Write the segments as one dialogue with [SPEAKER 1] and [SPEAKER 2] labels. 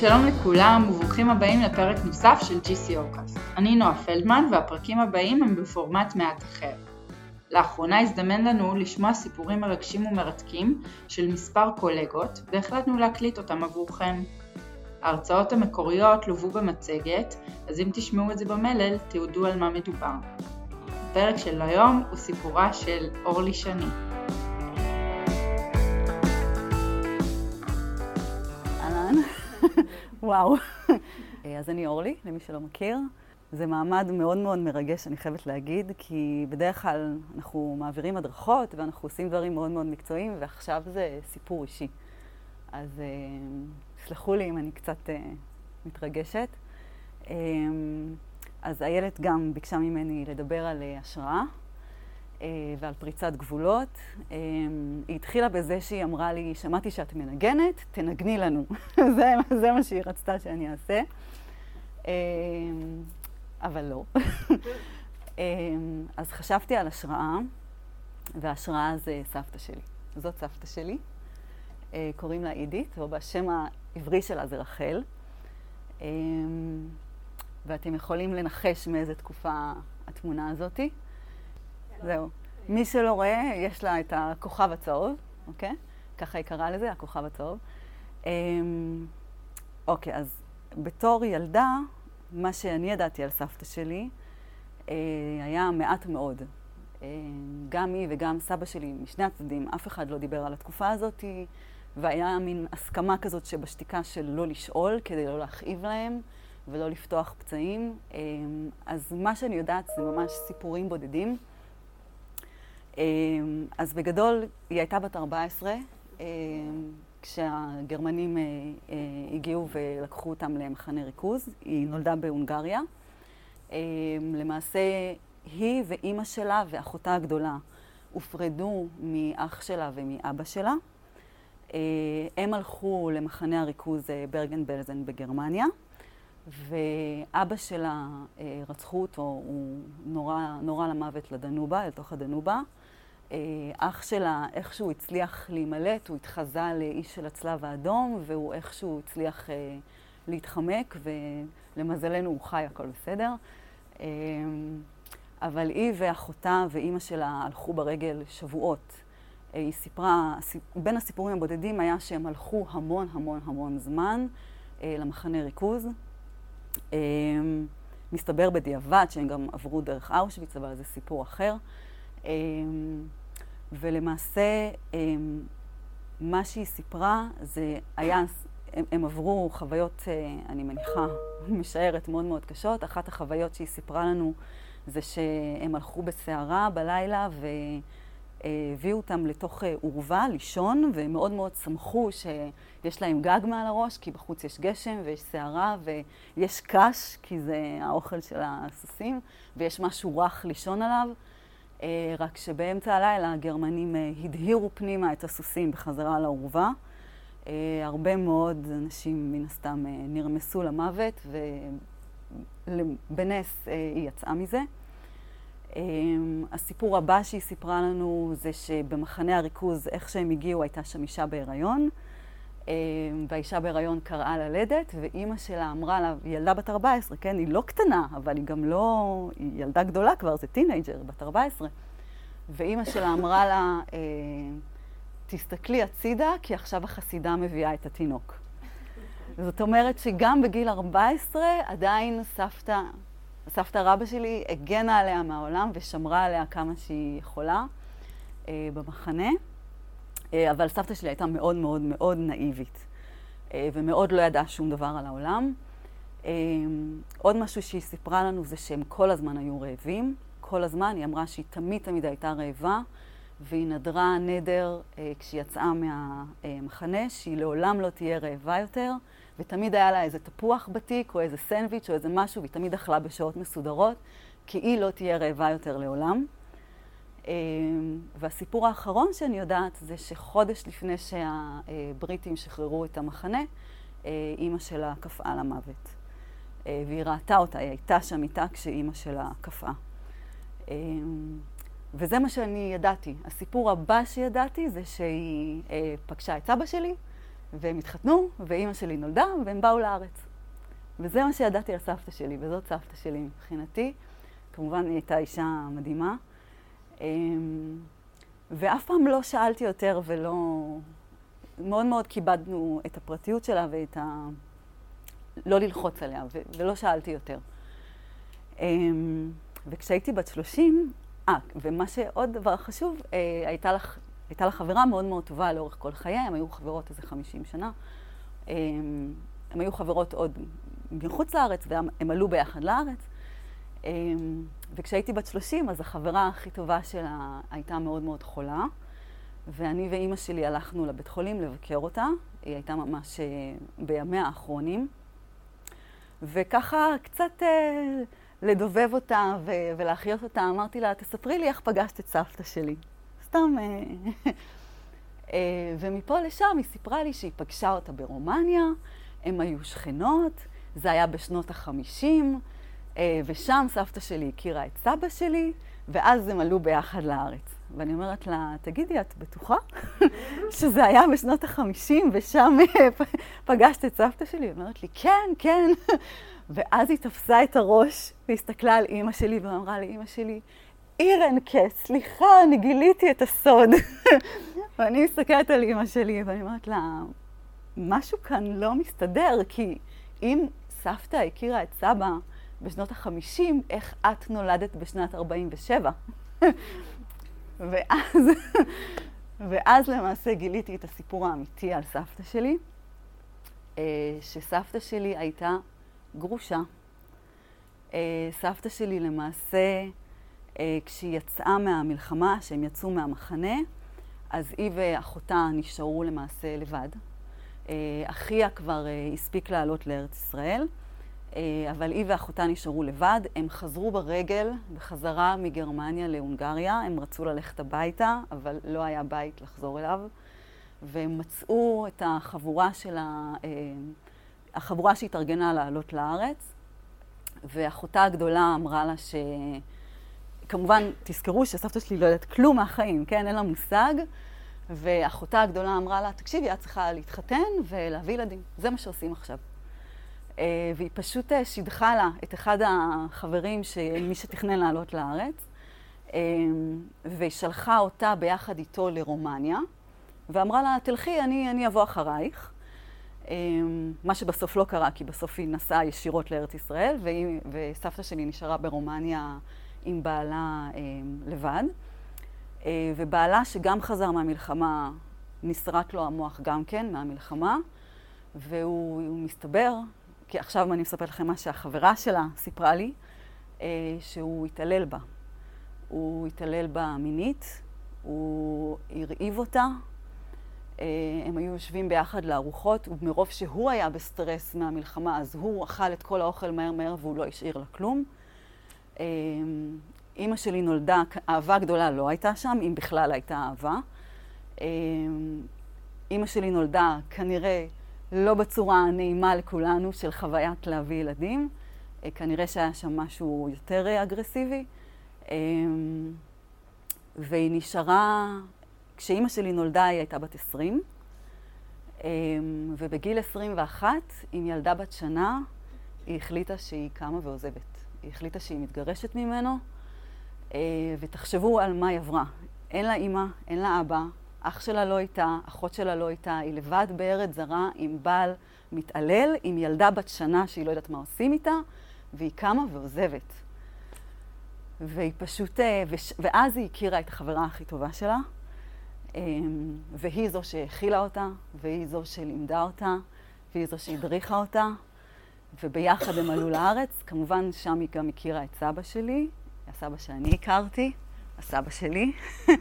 [SPEAKER 1] שלום לכולם וברוכים הבאים לפרק נוסף של GCOcast. אני נועה פלדמן והפרקים הבאים הם בפורמט מעט אחר. לאחרונה הזדמן לנו לשמוע סיפורים מרגשים ומרתקים של מספר קולגות והחלטנו להקליט אותם עבורכם. ההרצאות המקוריות לוו במצגת, אז אם תשמעו את זה במלל, תעודו על מה מדובר. הפרק של היום הוא סיפורה של אורלי שני.
[SPEAKER 2] וואו. אז אני אורלי, למי שלא מכיר. זה מעמד מאוד מאוד מרגש, אני חייבת להגיד, כי בדרך כלל אנחנו מעבירים הדרכות ואנחנו עושים דברים מאוד מאוד מקצועיים, ועכשיו זה סיפור אישי. אז סלחו לי אם אני קצת מתרגשת. אז איילת גם ביקשה ממני לדבר על השראה ועל פריצת גבולות. היא התחילה בזה שהיא אמרה לי, שמעתי שאת מנגנת, תנגני לנו. זה, זה מה שהיא רצתה שאני אעשה. אבל לא. אז חשבתי על השראה, וההשראה זה סבתא שלי. זאת סבתא שלי. קוראים לה עידית, או בשם העברי שלה זה רחל. ואתם יכולים לנחש מאיזה תקופה התמונה הזאתי. זהו. מי שלא רואה, יש לה את הכוכב הצהוב, אוקיי? ככה היא קראה לזה, הכוכב הצהוב. אוקיי, אז בתור ילדה, מה שאני ידעתי על סבתא שלי היה מעט מאוד. גם היא וגם סבא שלי, משני הצדדים, אף אחד לא דיבר על התקופה הזאת, והיה מין הסכמה כזאת שבשתיקה של לא לשאול, כדי לא להכאיב להם ולא לפתוח פצעים. אז מה שאני יודעת זה ממש סיפורים בודדים. אז בגדול, היא הייתה בת 14, כשהגרמנים הגיעו ולקחו אותם למחנה ריכוז. היא נולדה בהונגריה. למעשה, היא ואימא שלה ואחותה הגדולה הופרדו מאח שלה ומאבא שלה. הם הלכו למחנה הריכוז ברגן-בלזן בגרמניה, ואבא שלה, רצחו אותו, הוא נורה, נורה למוות לדנובה, אל תוך הדנובה. אח שלה איכשהו הצליח להימלט, הוא התחזה לאיש של הצלב האדום, והוא איכשהו הצליח להתחמק, ולמזלנו הוא חי, הכל בסדר. אבל היא ואחותה ואימא שלה הלכו ברגל שבועות. היא סיפרה, בין הסיפורים הבודדים היה שהם הלכו המון המון המון זמן למחנה ריכוז. מסתבר בדיעבד שהם גם עברו דרך אושוויץ, אבל זה סיפור אחר. ולמעשה, מה שהיא סיפרה זה היה, הם, הם עברו חוויות, אני מניחה, משערת מאוד מאוד קשות. אחת החוויות שהיא סיפרה לנו זה שהם הלכו בסערה בלילה והביאו אותם לתוך אורווה לישון, והם מאוד מאוד שמחו שיש להם גג מעל הראש, כי בחוץ יש גשם ויש סערה ויש קש, כי זה האוכל של הסוסים, ויש משהו רך לישון עליו. רק שבאמצע הלילה הגרמנים הדהירו פנימה את הסוסים בחזרה לאורווה. הרבה מאוד אנשים מן הסתם נרמסו למוות, ובנס היא יצאה מזה. הסיפור הבא שהיא סיפרה לנו זה שבמחנה הריכוז, איך שהם הגיעו, הייתה שם אישה בהיריון, והאישה בהיריון קראה ללדת, ואימא שלה אמרה לה, היא ילדה בת 14, כן? היא לא קטנה, אבל היא גם לא... היא ילדה גדולה כבר, זה teenager, בת 14. ואימא שלה אמרה לה, תסתכלי הצידה, כי עכשיו החסידה מביאה את התינוק. זאת אומרת שגם בגיל 14 עדיין סבתא, סבתא רבא שלי הגנה עליה מהעולם ושמרה עליה כמה שהיא יכולה במחנה. אבל סבתא שלי הייתה מאוד מאוד מאוד נאיבית, ומאוד לא ידעה שום דבר על העולם. עוד משהו שהיא סיפרה לנו זה שהם כל הזמן היו רעבים. כל הזמן, היא אמרה שהיא תמיד תמיד הייתה רעבה, והיא נדרה נדר כשהיא יצאה מהמחנה, שהיא לעולם לא תהיה רעבה יותר, ותמיד היה לה איזה תפוח בתיק, או איזה סנדוויץ', או איזה משהו, והיא תמיד אכלה בשעות מסודרות, כי היא לא תהיה רעבה יותר לעולם. והסיפור האחרון שאני יודעת זה שחודש לפני שהבריטים שחררו את המחנה, אימא שלה קפאה למוות. והיא ראתה אותה, היא הייתה שם איתה כשאימא שלה קפאה. וזה מה שאני ידעתי. הסיפור הבא שידעתי זה שהיא פגשה את סבא שלי, והם התחתנו, ואימא שלי נולדה, והם באו לארץ. וזה מה שידעתי על סבתא שלי, וזאת סבתא שלי מבחינתי. כמובן, היא הייתה אישה מדהימה. אמ, ואף פעם לא שאלתי יותר ולא... מאוד מאוד כיבדנו את הפרטיות שלה ואת ה... לא ללחוץ עליה, ו... ולא שאלתי יותר. אמ, וכשהייתי בת 30, אה, ומה שעוד דבר חשוב, אה, הייתה לך, הייתה לה חברה מאוד מאוד טובה לאורך כל חייה, הן היו חברות איזה 50 שנה. הן אמ, היו חברות עוד מחוץ לארץ, והם עלו ביחד לארץ. אמ, וכשהייתי בת 30, אז החברה הכי טובה שלה הייתה מאוד מאוד חולה, ואני ואימא שלי הלכנו לבית חולים לבקר אותה. היא הייתה ממש אה, בימיה האחרונים. וככה קצת אה, לדובב אותה ולהחיות אותה, אמרתי לה, תספרי לי איך פגשת את סבתא שלי. סתם... אה, ומפה לשם היא סיפרה לי שהיא פגשה אותה ברומניה, הם היו שכנות, זה היה בשנות החמישים, ושם סבתא שלי הכירה את סבא שלי, ואז הם עלו ביחד לארץ. ואני אומרת לה, תגידי, את בטוחה שזה היה בשנות החמישים ושם פגשת את סבתא שלי? היא אומרת לי, כן, כן. ואז היא תפסה את הראש והסתכלה על אימא שלי ואמרה לאימא שלי, אירנקה, סליחה, אני גיליתי את הסוד. ואני מסתכלת על אימא שלי ואני אומרת לה, משהו כאן לא מסתדר, כי אם סבתא הכירה את סבא בשנות החמישים, איך את נולדת בשנת 47? ואז, ואז למעשה גיליתי את הסיפור האמיתי על סבתא שלי, אה, שסבתא שלי הייתה גרושה. אה, סבתא שלי למעשה, אה, כשהיא יצאה מהמלחמה, שהם יצאו מהמחנה, אז היא ואחותה נשארו למעשה לבד. אחיה כבר הספיק לעלות לארץ ישראל. אה, אבל היא ואחותה נשארו לבד. הם חזרו ברגל בחזרה מגרמניה להונגריה. הם רצו ללכת הביתה, אבל לא היה בית לחזור אליו. והם מצאו את החבורה של ה... אה, החבורה שהתארגנה לעלות לארץ, ואחותה הגדולה אמרה לה ש... כמובן, תזכרו שסבתא שלי לא יודעת כלום מהחיים, כן? אין לה מושג. ואחותה הגדולה אמרה לה, תקשיבי, את צריכה להתחתן ולהביא ילדים. זה מה שעושים עכשיו. אה, והיא פשוט אה, שידחה לה את אחד החברים, מי שתכנן לעלות לארץ, אה, והיא שלחה אותה ביחד איתו לרומניה, ואמרה לה, תלכי, אני, אני אבוא אחרייך. מה שבסוף לא קרה, כי בסוף היא נסעה ישירות לארץ ישראל, והיא, וסבתא שלי נשארה ברומניה עם בעלה לבד. ובעלה, שגם חזר מהמלחמה, נסרק לו המוח גם כן, מהמלחמה, והוא מסתבר כי עכשיו אני מספרת לכם מה שהחברה שלה סיפרה לי, אה, שהוא התעלל בה. הוא התעלל בה מינית, הוא הרעיב אותה, אה, הם היו יושבים ביחד לארוחות, ומרוב שהוא היה בסטרס מהמלחמה, אז הוא אכל את כל האוכל מהר מהר והוא לא השאיר לה כלום. אה, אימא שלי נולדה, אהבה גדולה לא הייתה שם, אם בכלל הייתה אהבה. אימא שלי נולדה כנראה לא בצורה הנעימה לכולנו של חוויית להביא ילדים. אה, כנראה שהיה שם משהו יותר אה, אגרסיבי. אמ, והיא נשארה, כשאימא שלי נולדה היא הייתה בת 20, אמ, ובגיל 21, עם ילדה בת שנה, היא החליטה שהיא קמה ועוזבת. היא החליטה שהיא מתגרשת ממנו, אה, ותחשבו על מה היא עברה. אין לה אימא, אין לה אבא, אח שלה לא איתה, אחות שלה לא איתה, היא לבד בארץ זרה עם בעל מתעלל, עם ילדה בת שנה שהיא לא יודעת מה עושים איתה, והיא קמה ועוזבת. והיא פשוט, אה, ואז היא הכירה את החברה הכי טובה שלה, אמ, והיא זו שהכילה אותה, והיא זו שלימדה אותה, והיא זו שהדריכה אותה, וביחד הם עלו לארץ. כמובן, שם היא גם הכירה את סבא שלי, הסבא שאני הכרתי, הסבא שלי.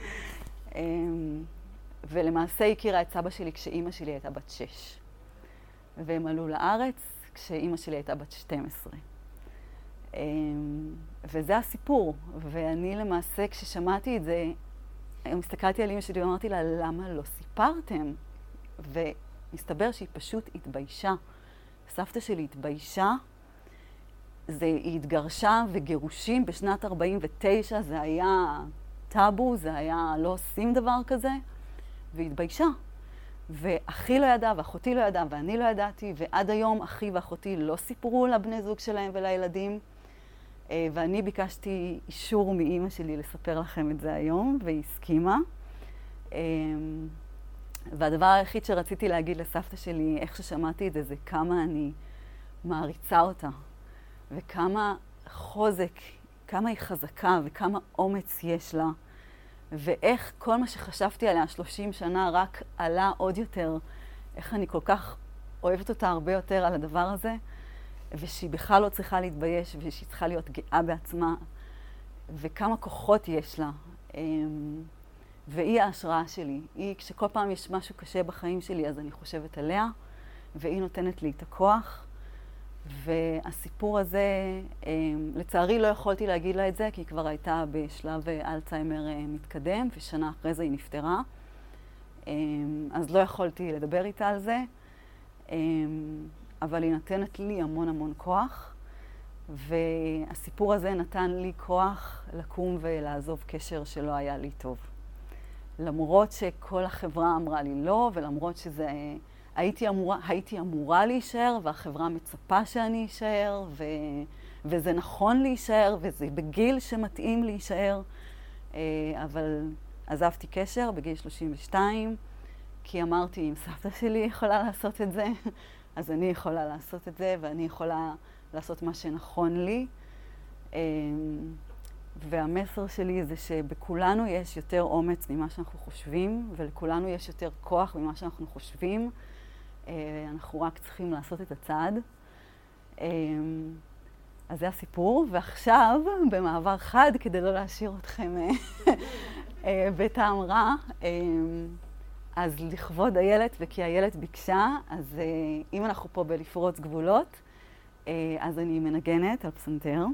[SPEAKER 2] ולמעשה הכירה את סבא שלי כשאימא שלי הייתה בת שש. והם עלו לארץ כשאימא שלי הייתה בת 12. אמ, וזה הסיפור. ואני למעשה, כששמעתי את זה, הסתכלתי על אימא שלי ואמרתי לה, למה לא סיפרתם? ומסתבר שהיא פשוט התביישה. סבתא שלי התביישה. זה, היא התגרשה וגירושים בשנת 49, זה היה טאבו, זה היה לא עושים דבר כזה. והתביישה. ואחי לא ידע, ואחותי לא ידעה, ואני לא ידעתי, ועד היום אחי ואחותי לא סיפרו לבני זוג שלהם ולילדים. אה, ואני ביקשתי אישור מאימא שלי לספר לכם את זה היום, והיא הסכימה. אה, והדבר היחיד שרציתי להגיד לסבתא שלי, איך ששמעתי את זה, זה כמה אני מעריצה אותה, וכמה חוזק, כמה היא חזקה, וכמה אומץ יש לה, ואיך כל מה שחשבתי עליה 30 שנה רק עלה עוד יותר, איך אני כל כך אוהבת אותה הרבה יותר על הדבר הזה. ושהיא בכלל לא צריכה להתבייש, ושהיא צריכה להיות גאה בעצמה, וכמה כוחות יש לה. אמ, והיא ההשראה שלי. היא, כשכל פעם יש משהו קשה בחיים שלי, אז אני חושבת עליה, והיא נותנת לי את הכוח. והסיפור הזה, אמ, לצערי לא יכולתי להגיד לה את זה, כי היא כבר הייתה בשלב אלצהיימר אה, מתקדם, ושנה אחרי זה היא נפטרה. אמ, אז לא יכולתי לדבר איתה על זה. אבל היא נותנת לי המון המון כוח, והסיפור הזה נתן לי כוח לקום ולעזוב קשר שלא היה לי טוב. למרות שכל החברה אמרה לי לא, ולמרות שזה... הייתי אמורה, הייתי אמורה להישאר, והחברה מצפה שאני אשאר, ו, וזה נכון להישאר, וזה בגיל שמתאים להישאר, אה, אבל עזבתי קשר בגיל 32, כי אמרתי, אם סבתא שלי יכולה לעשות את זה, אז אני יכולה לעשות את זה, ואני יכולה לעשות מה שנכון לי. אמ, והמסר שלי זה שבכולנו יש יותר אומץ ממה שאנחנו חושבים, ולכולנו יש יותר כוח ממה שאנחנו חושבים. אה, אנחנו רק צריכים לעשות את הצעד. אמ, אז זה הסיפור, ועכשיו, במעבר חד, כדי לא להשאיר אתכם אה, אה, בטעם רע, אז לכבוד איילת וכי איילת ביקשה, אז אה, אם אנחנו פה בלפרוץ גבולות, אה, אז אני מנגנת על פסנתר.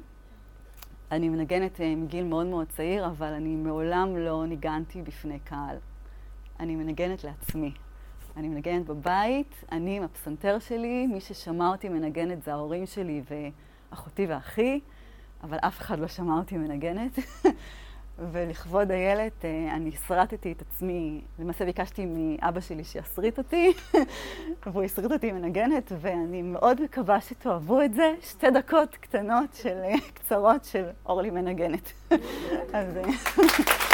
[SPEAKER 2] אני מנגנת אה, מגיל מאוד מאוד צעיר, אבל אני מעולם לא ניגנתי בפני קהל. אני מנגנת לעצמי. אני מנגנת בבית, אני עם הפסנתר שלי, מי ששמע אותי מנגנת זה ההורים שלי ואחותי ואחי, אבל אף אחד לא שמע אותי מנגנת. ולכבוד איילת, אה, אני הסרטתי את עצמי, למעשה ביקשתי מאבא שלי שיסריט אותי, והוא הסריט אותי מנגנת, ואני מאוד מקווה שתאהבו את זה. שתי דקות קטנות של, אה, קצרות של אורלי מנגנת. אז... אה,